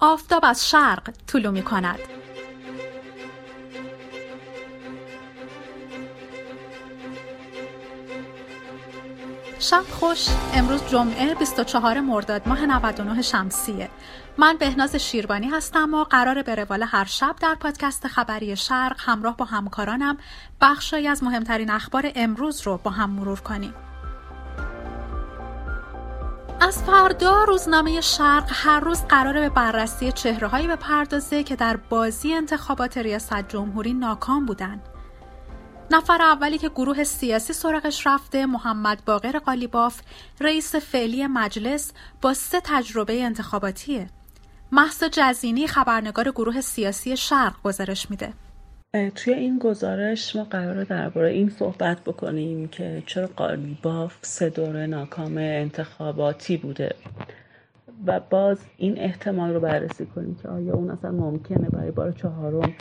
آفتاب از شرق طلو می کند. شب خوش. امروز جمعه 24 مرداد ماه 99 شمسیه. من بهناز شیربانی هستم و قرار به روال هر شب در پادکست خبری شرق همراه با همکارانم بخشی از مهمترین اخبار امروز رو با هم مرور کنیم. از فردا روزنامه شرق هر روز قراره به بررسی چهرههایی بپردازه که در بازی انتخابات ریاست جمهوری ناکام بودند. نفر اولی که گروه سیاسی سرقش رفته محمد باقر قالیباف رئیس فعلی مجلس با سه تجربه انتخاباتیه. محض جزینی خبرنگار گروه سیاسی شرق گزارش میده. توی این گزارش ما قراره درباره این صحبت بکنیم که چرا قالیباف سه دوره ناکام انتخاباتی بوده. و باز این احتمال رو بررسی کنیم که آیا اون اصلا ممکنه برای بار چهارم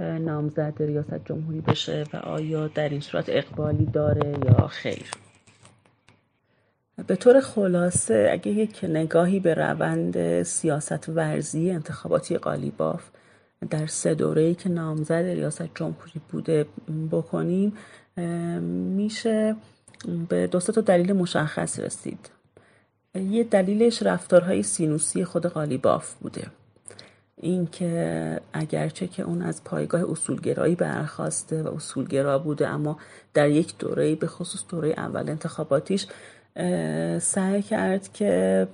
نامزد ریاست جمهوری بشه و آیا در این صورت اقبالی داره یا خیر. به طور خلاصه اگه یک نگاهی به روند سیاست ورزی انتخاباتی قالیباف در سه دوره ای که نامزد ریاست جمهوری بوده بکنیم میشه به دو تا دلیل مشخص رسید. یه دلیلش رفتارهای سینوسی خود قالیباف بوده. اینکه اگرچه که اون از پایگاه اصولگرایی برخواسته و اصولگرا بوده اما در یک دوره به خصوص دوره اول انتخاباتیش سعی کرد که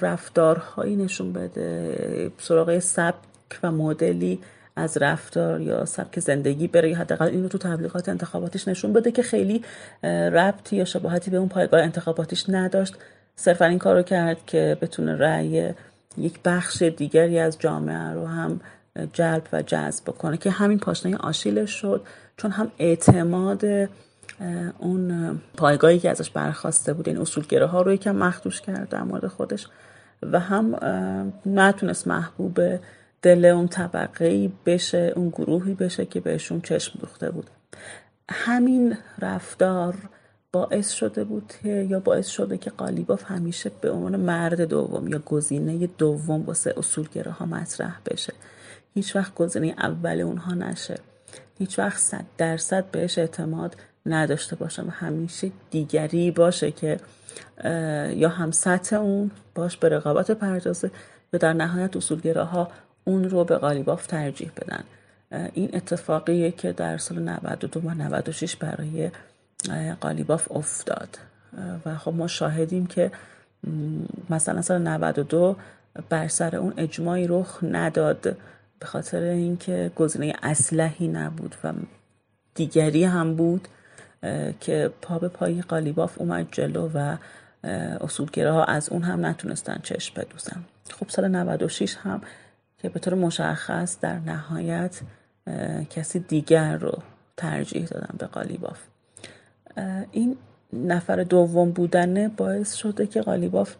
رفتارهایی نشون بده سراغ سبک و مدلی از رفتار یا سبک زندگی بره حداقل اینو تو تبلیغات انتخاباتیش نشون بده که خیلی ربطی یا شباهتی به اون پایگاه انتخاباتیش نداشت. صرفا این کارو کرد که بتونه رأی یک بخش دیگری از جامعه رو هم جلب و جذب کنه که همین پاشنه آشیلش شد. چون هم اعتماد اون پایگاهی که ازش برخواسته بود این اصولگره ها رو یکم مخدوش کرد در مورد خودش و هم نتونست محبوب دل اون طبقه بشه اون گروهی بشه که بهشون چشم دوخته بود. همین رفتار باعث شده بود یا باعث شده که قالیباف همیشه به عنوان مرد دوم یا گزینه دوم واسه اصولگره ها مطرح بشه. هیچ وقت گزینه اول اونها نشه. هیچ وقت صد درصد بهش اعتماد نداشته باشه و همیشه دیگری باشه که یا هم سطح اون باش به رقابت پردازه و در نهایت اصولگره ها اون رو به قالیباف ترجیح بدن. این اتفاقیه که در سال 92 و 96 برای قالیباف افتاد. و خب ما شاهدیم که مثلا سال 92 بر سر اون اجماعی رخ نداد. به خاطر اینکه گزینه اسلحی نبود و دیگری هم بود که پا به پای قالیباف اومد جلو و اصولگره ها از اون هم نتونستن چشم بدوزن. خب سال 96 هم که به طور مشخص در نهایت کسی دیگر رو ترجیح دادن به قالیباف. این نفر دوم بودن باعث شده که قالیباف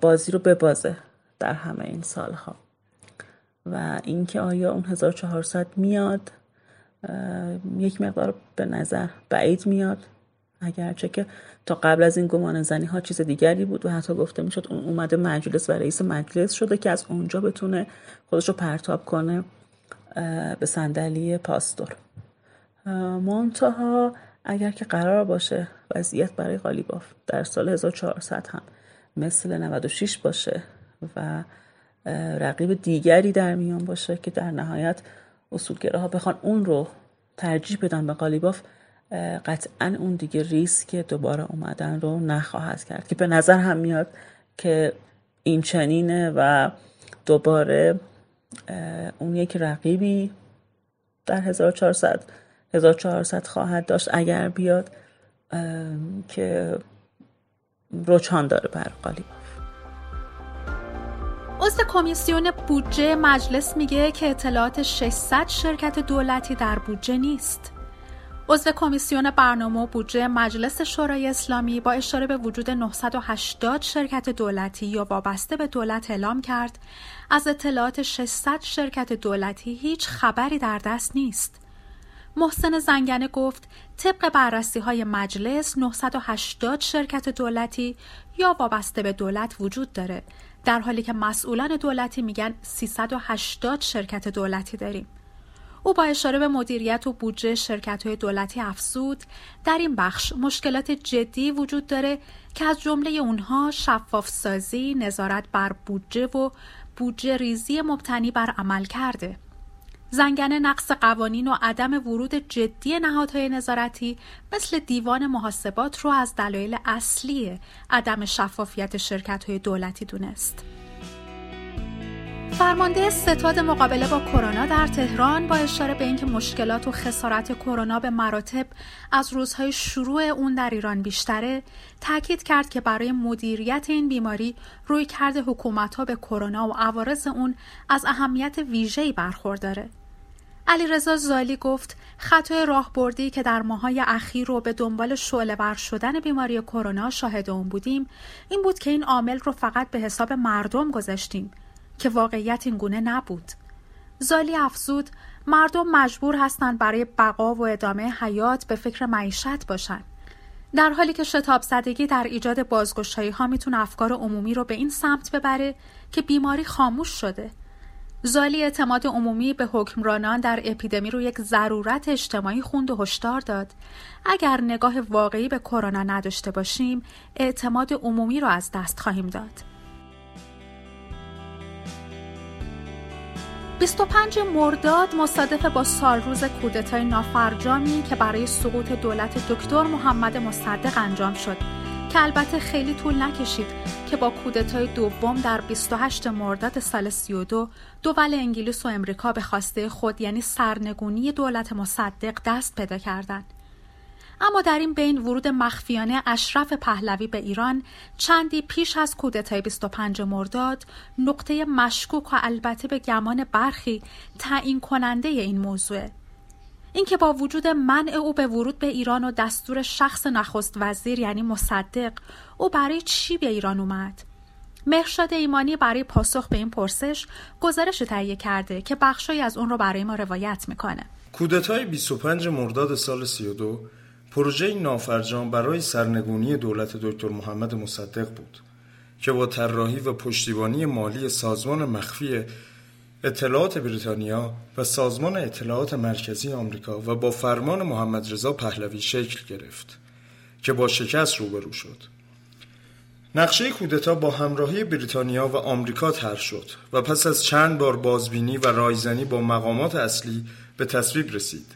بازی رو ببازه در همه این سالها. و اینکه آیا اون 1400 میاد یک مقدار به نظر بعید میاد. اگرچه که تا قبل از این گمان زنی ها چیز دیگری بود و حتی گفته می‌شد اون اومده مجلس و رئیس مجلس شده که از اونجا بتونه خودش رو پرتاب کنه به صندلی پاستور. منتها اگر که قرار باشه وضعیت برای قالیباف در سال 1400 هم مثل 96 باشه و رقیب دیگری در میان باشه که در نهایت اصولگره ها بخوان اون رو ترجیح بدن به قالیباف قطعا اون دیگه ریسک دوباره اومدن رو نخواهد کرد. که به نظر هم میاد که این چنینه و دوباره اون یک رقیبی در 1400 1400 خواهد داشت اگر بیاد که روچان داره بر قالیباف عضو کمیسیون بودجه مجلس میگه که اطلاعات 600 شرکت دولتی در بودجه نیست. عضو کمیسیون برنامه و بودجه مجلس شورای اسلامی با اشاره به وجود 980 شرکت دولتی یا وابسته به دولت اعلام کرد. از اطلاعات 600 شرکت دولتی هیچ خبری در دست نیست. محسن زنگنه گفت طبق بررسی های مجلس 980 شرکت دولتی یا وابسته به دولت وجود داره. در حالی که مسئولان دولتی میگن 380 شرکت دولتی داریم. او با اشاره به مدیریت و بودجه شرکت های دولتی افزود در این بخش مشکلات جدی وجود داره که از جمله اونها شفاف سازی، نظارت بر بودجه و بودجه ریزی مبتنی بر عمل کرده. زنگنه نقص قوانین و عدم ورود جدی نهادهای نظارتی مثل دیوان محاسبات رو از دلایل اصلی عدم شفافیت شرکت های دولتی دونست. فرمانده ستاد مقابله با کرونا در تهران با اشاره به اینکه مشکلات و خسارت کرونا به مراتب از روزهای شروع اون در ایران بیشتره تاکید کرد که برای مدیریت این بیماری روی کرده حکومت ها به کرونا و عوارض اون از اهمیت ویژه‌ای برخورداره. رضا زالی گفت خطای راهبردی که در ماهای اخیر رو به دنبال شعله بر شدن بیماری کرونا شاهد اون بودیم این بود که این عامل رو فقط به حساب مردم گذاشتیم. که واقعیت این گونه نبود. زالی افزود مردم مجبور هستند برای بقا و ادامه حیات به فکر معیشت باشند. در حالی که شتاب زدگی در ایجاد بازگشایی ها می‌تونه افکار عمومی رو به این سمت ببره که بیماری خاموش شده. زالی اعتماد عمومی به حکمرانان در اپیدمی رو یک ضرورت اجتماعی خوند و هشدار داد. اگر نگاه واقعی به کرونا نداشته باشیم، اعتماد عمومی رو از دست خواهیم داد. 25 مرداد مصادف با سالروز کودتای نافرجامی که برای سقوط دولت دکتر محمد مصدق انجام شد که البته خیلی طول نکشید که با کودتای دوم در 28 مرداد سال 32 دول انگلیس و امریکا به خواسته خود یعنی سرنگونی دولت مصدق دست پیدا کردند. اما در این بین ورود مخفیانه اشرف پهلوی به ایران چندی پیش از کودتای 25 مرداد نقطه مشکوک و البته به گمان برخی تعیین کننده این موضوع. اینکه با وجود منع او به ورود به ایران و دستور شخص نخست وزیر یعنی مصدق او برای چی به ایران اومد؟ مهرشاد ایمانی برای پاسخ به این پرسش گزارش تهیه کرده که بخشی از اون رو برای ما روایت می‌کنه. کودتای 25 مرداد سال 32 پروژه نافرجام برای سرنگونی دولت دکتر محمد مصدق بود که با طراحی و پشتیبانی مالی سازمان مخفی اطلاعات بریتانیا و سازمان اطلاعات مرکزی آمریکا و با فرمان محمد رضا پهلوی شکل گرفت که با شکست روبرو شد. نقشه کودتا با همراهی بریتانیا و آمریکا طرح شد و پس از چند بار بازبینی و رایزنی با مقامات اصلی به تصویب رسید.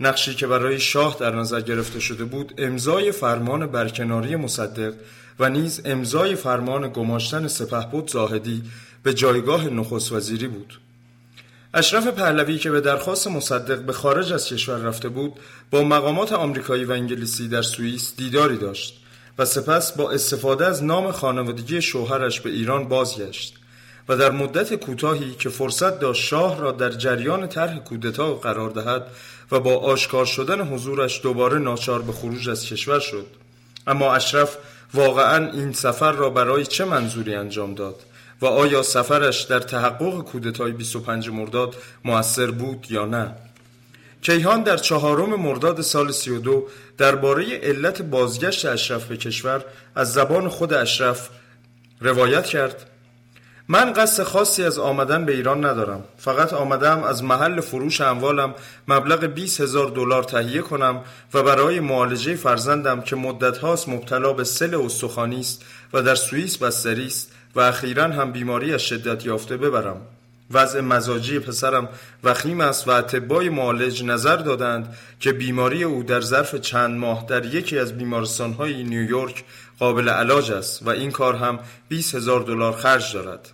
نقشی که برای شاه در نظر گرفته شده بود امضای فرمان برکناری مصدق و نیز امضای فرمان گماشتن سپهبد زاهدی به جایگاه نخست وزیری بود. اشرف پهلوی که به درخواست مصدق به خارج از کشور رفته بود با مقامات آمریکایی و انگلیسی در سوئیس دیداری داشت و سپس با استفاده از نام خانوادگی شوهرش به ایران بازگشت. و در مدت کوتاهی که فرصت داشت شاه را در جریان طرح کودتا قرار دهد و با آشکار شدن حضورش دوباره ناچار به خروج از کشور شد. اما اشرف واقعا این سفر را برای چه منظوری انجام داد؟ و آیا سفرش در تحقق کودتای 25 مرداد موثر بود یا نه؟ کیهان در چهارم مرداد سال 32 درباره علت بازگشت اشرف به کشور از زبان خود اشرف روایت کرد. من قصد خاصی از آمدن به ایران ندارم. فقط آمدم از محل فروش اموالم مبلغ 20 هزار دلار تهیه کنم و برای معالجه فرزندم که مدت هاست مبتلا به سل استخوانی است و در سوئیس بستری است و اخیرا هم بیماری از شدت یافته ببرم. وضع مزاجی پسرم وخیم است و اطبای معالج نظر دادند که بیماری او در ظرف چند ماه در یکی از بیمارستانهای نیویورک قابل علاج است و این کار هم 20 هزار دلار خرج دارد.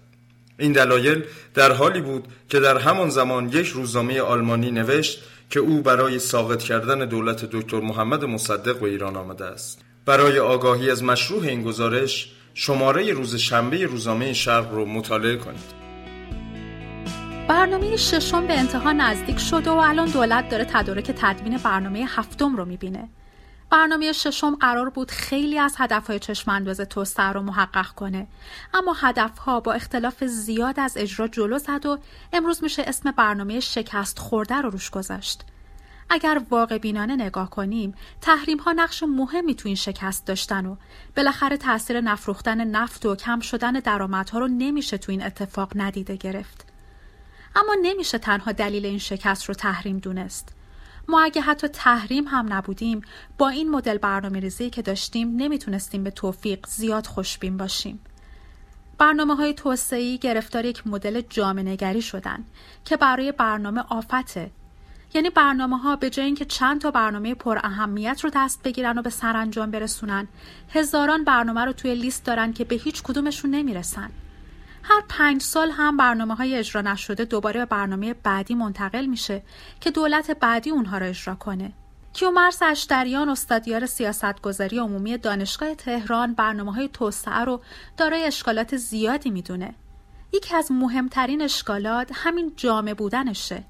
این دلایل در حالی بود که در همان زمان یک روزنامه آلمانی نوشت که او برای ساقط کردن دولت دکتر محمد مصدق به ایران آمده است. برای آگاهی از مشروع این گزارش شماره روز شنبه روزنامه شرق رو مطالعه کنید. برنامه ششم به انتها نزدیک شده و الان دولت داره تدارک تدوین برنامه هفتم رو می‌بینه. برنامه ششم قرار بود خیلی از هدفهای چشم انداز توسعه رو محقق کنه. اما هدفها با اختلاف زیاد از اجرا جلو زد و امروز میشه اسم برنامه شکست خورده رو روش گذاشت. اگر واقع بینانه نگاه کنیم تحریم ها نقش مهمی تو این شکست داشتن و بالاخره تاثیر نفروختن نفت و کم شدن درآمدها رو نمیشه تو این اتفاق ندیده گرفت. اما نمیشه تنها دلیل این شکست رو تحریم دونست. ما اگه حتی تحریم هم نبودیم با این مدل برنامه ریزی که داشتیم نمی‌تونستیم به توفیق زیاد خوشبین باشیم. برنامه های توسعی گرفتار یک مدل جامعه نگری شدن که برای برنامه آفته یعنی برنامه ها به جای اینکه چند تا برنامه پر اهمیت رو دست بگیرن و به سرانجام برسونن هزاران برنامه رو توی لیست دارن که به هیچ کدومشون نمی‌رسن. هر پنج سال هم برنامه های اجرا نشده دوباره به برنامه بعدی منتقل میشه که دولت بعدی اونها را اجرا کنه. کیومرس اشتریان استادیار سیاستگذاری عمومی دانشگاه تهران برنامه های توسعه رو دارای اشکالات زیادی می‌دونه. یکی از مهمترین اشکالات همین جامع بودنشه.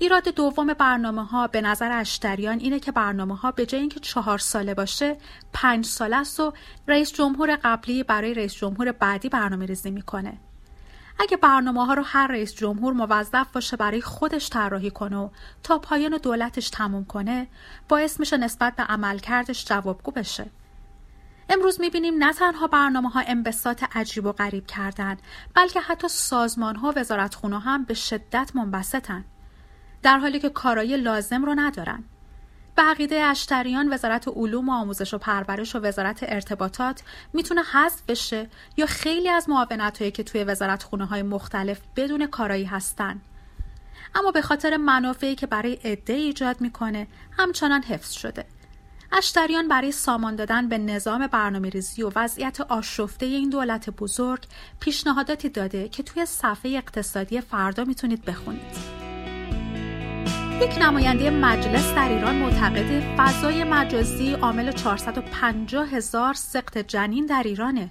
ایراد دوم برنامه ها به نظر اشتریان اینه که برنامه ها به جای اینکه چهار ساله باشه پنج ساله است و رئیس جمهور قبلی برای رئیس جمهور بعدی برنامه ریزی می‌کنه. اگه برنامه ها رو هر رئیس جمهور موظف باشه برای خودش طراحی کنه و تا پایان دولتش تموم کنه باعث میشه نسبت به عملکردش جوابگو بشه. امروز می‌بینیم نه تنها برنامه ها انبساط عجیب و غریب کردن بلکه حتی سازمان ها و وزارتخونه هم به شدت منبسطن. در حالی که کارایی لازم رو ندارن. به عقیده اشتریان وزارت علوم و آموزش و پرورش و وزارت ارتباطات می‌تونه حذف بشه یا خیلی از معاونت هایی که توی وزارت خونه های مختلف بدون کارایی هستن. اما به خاطر منافعی که برای عده ایجاد می‌کنه همچنان حفظ شده. اشتریان برای سامان دادن به نظام برنامه ریزی و وضعیت آشفته این دولت بزرگ پیشنهاداتی داده که توی صفحه اقتصادی فردا می‌تونید بخونید. یک نماینده مجلس در ایران معتقد فضای مجازی عامل 450 هزار سقط جنین در ایرانه.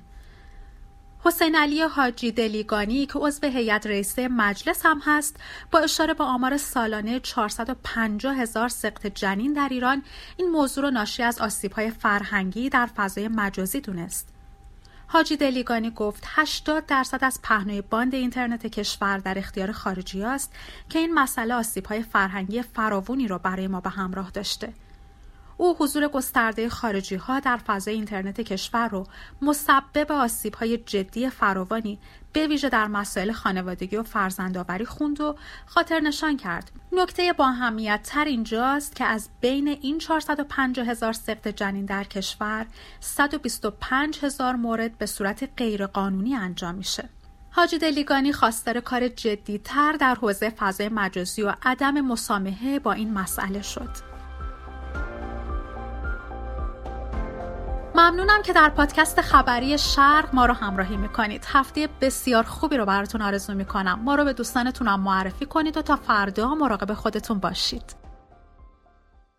حسین علی حاجی دلیگانی که عضو هیئت رئیسه مجلس هم هست با اشاره به آمار سالانه 450 هزار سقط جنین در ایران این موضوع را ناشی از آسیب‌های فرهنگی در فضای مجازی دونست. حاجی دلیگانی گفت 80 درصد از پهنای باند اینترنت کشور در اختیار خارجی است که این مسئله آسیب های فرهنگی فراوونی را برای ما به همراه داشته. او حضور گسترده خارجی ها در فضای اینترنت کشور رو مسبب آسیب های جدی فراوانی به ویژه در مسائل خانوادگی و فرزندآوری خوند و خاطر نشان کرد. نکته با همیت تر اینجاست که از بین این 450 هزار سقط جنین در کشور 125 هزار مورد به صورت غیرقانونی انجام میشه. حاجی دلیگانی خواستار کار جدیتر در حوزه فضای مجازی و عدم مسامحه با این مسئله شد. ممنونم که در پادکست خبری شرق ما رو همراهی می‌کنید. هفته بسیار خوبی رو براتون آرزو می‌کنم. ما رو به دوستانتون هم معرفی کنید و تا فردا مراقب خودتون باشید.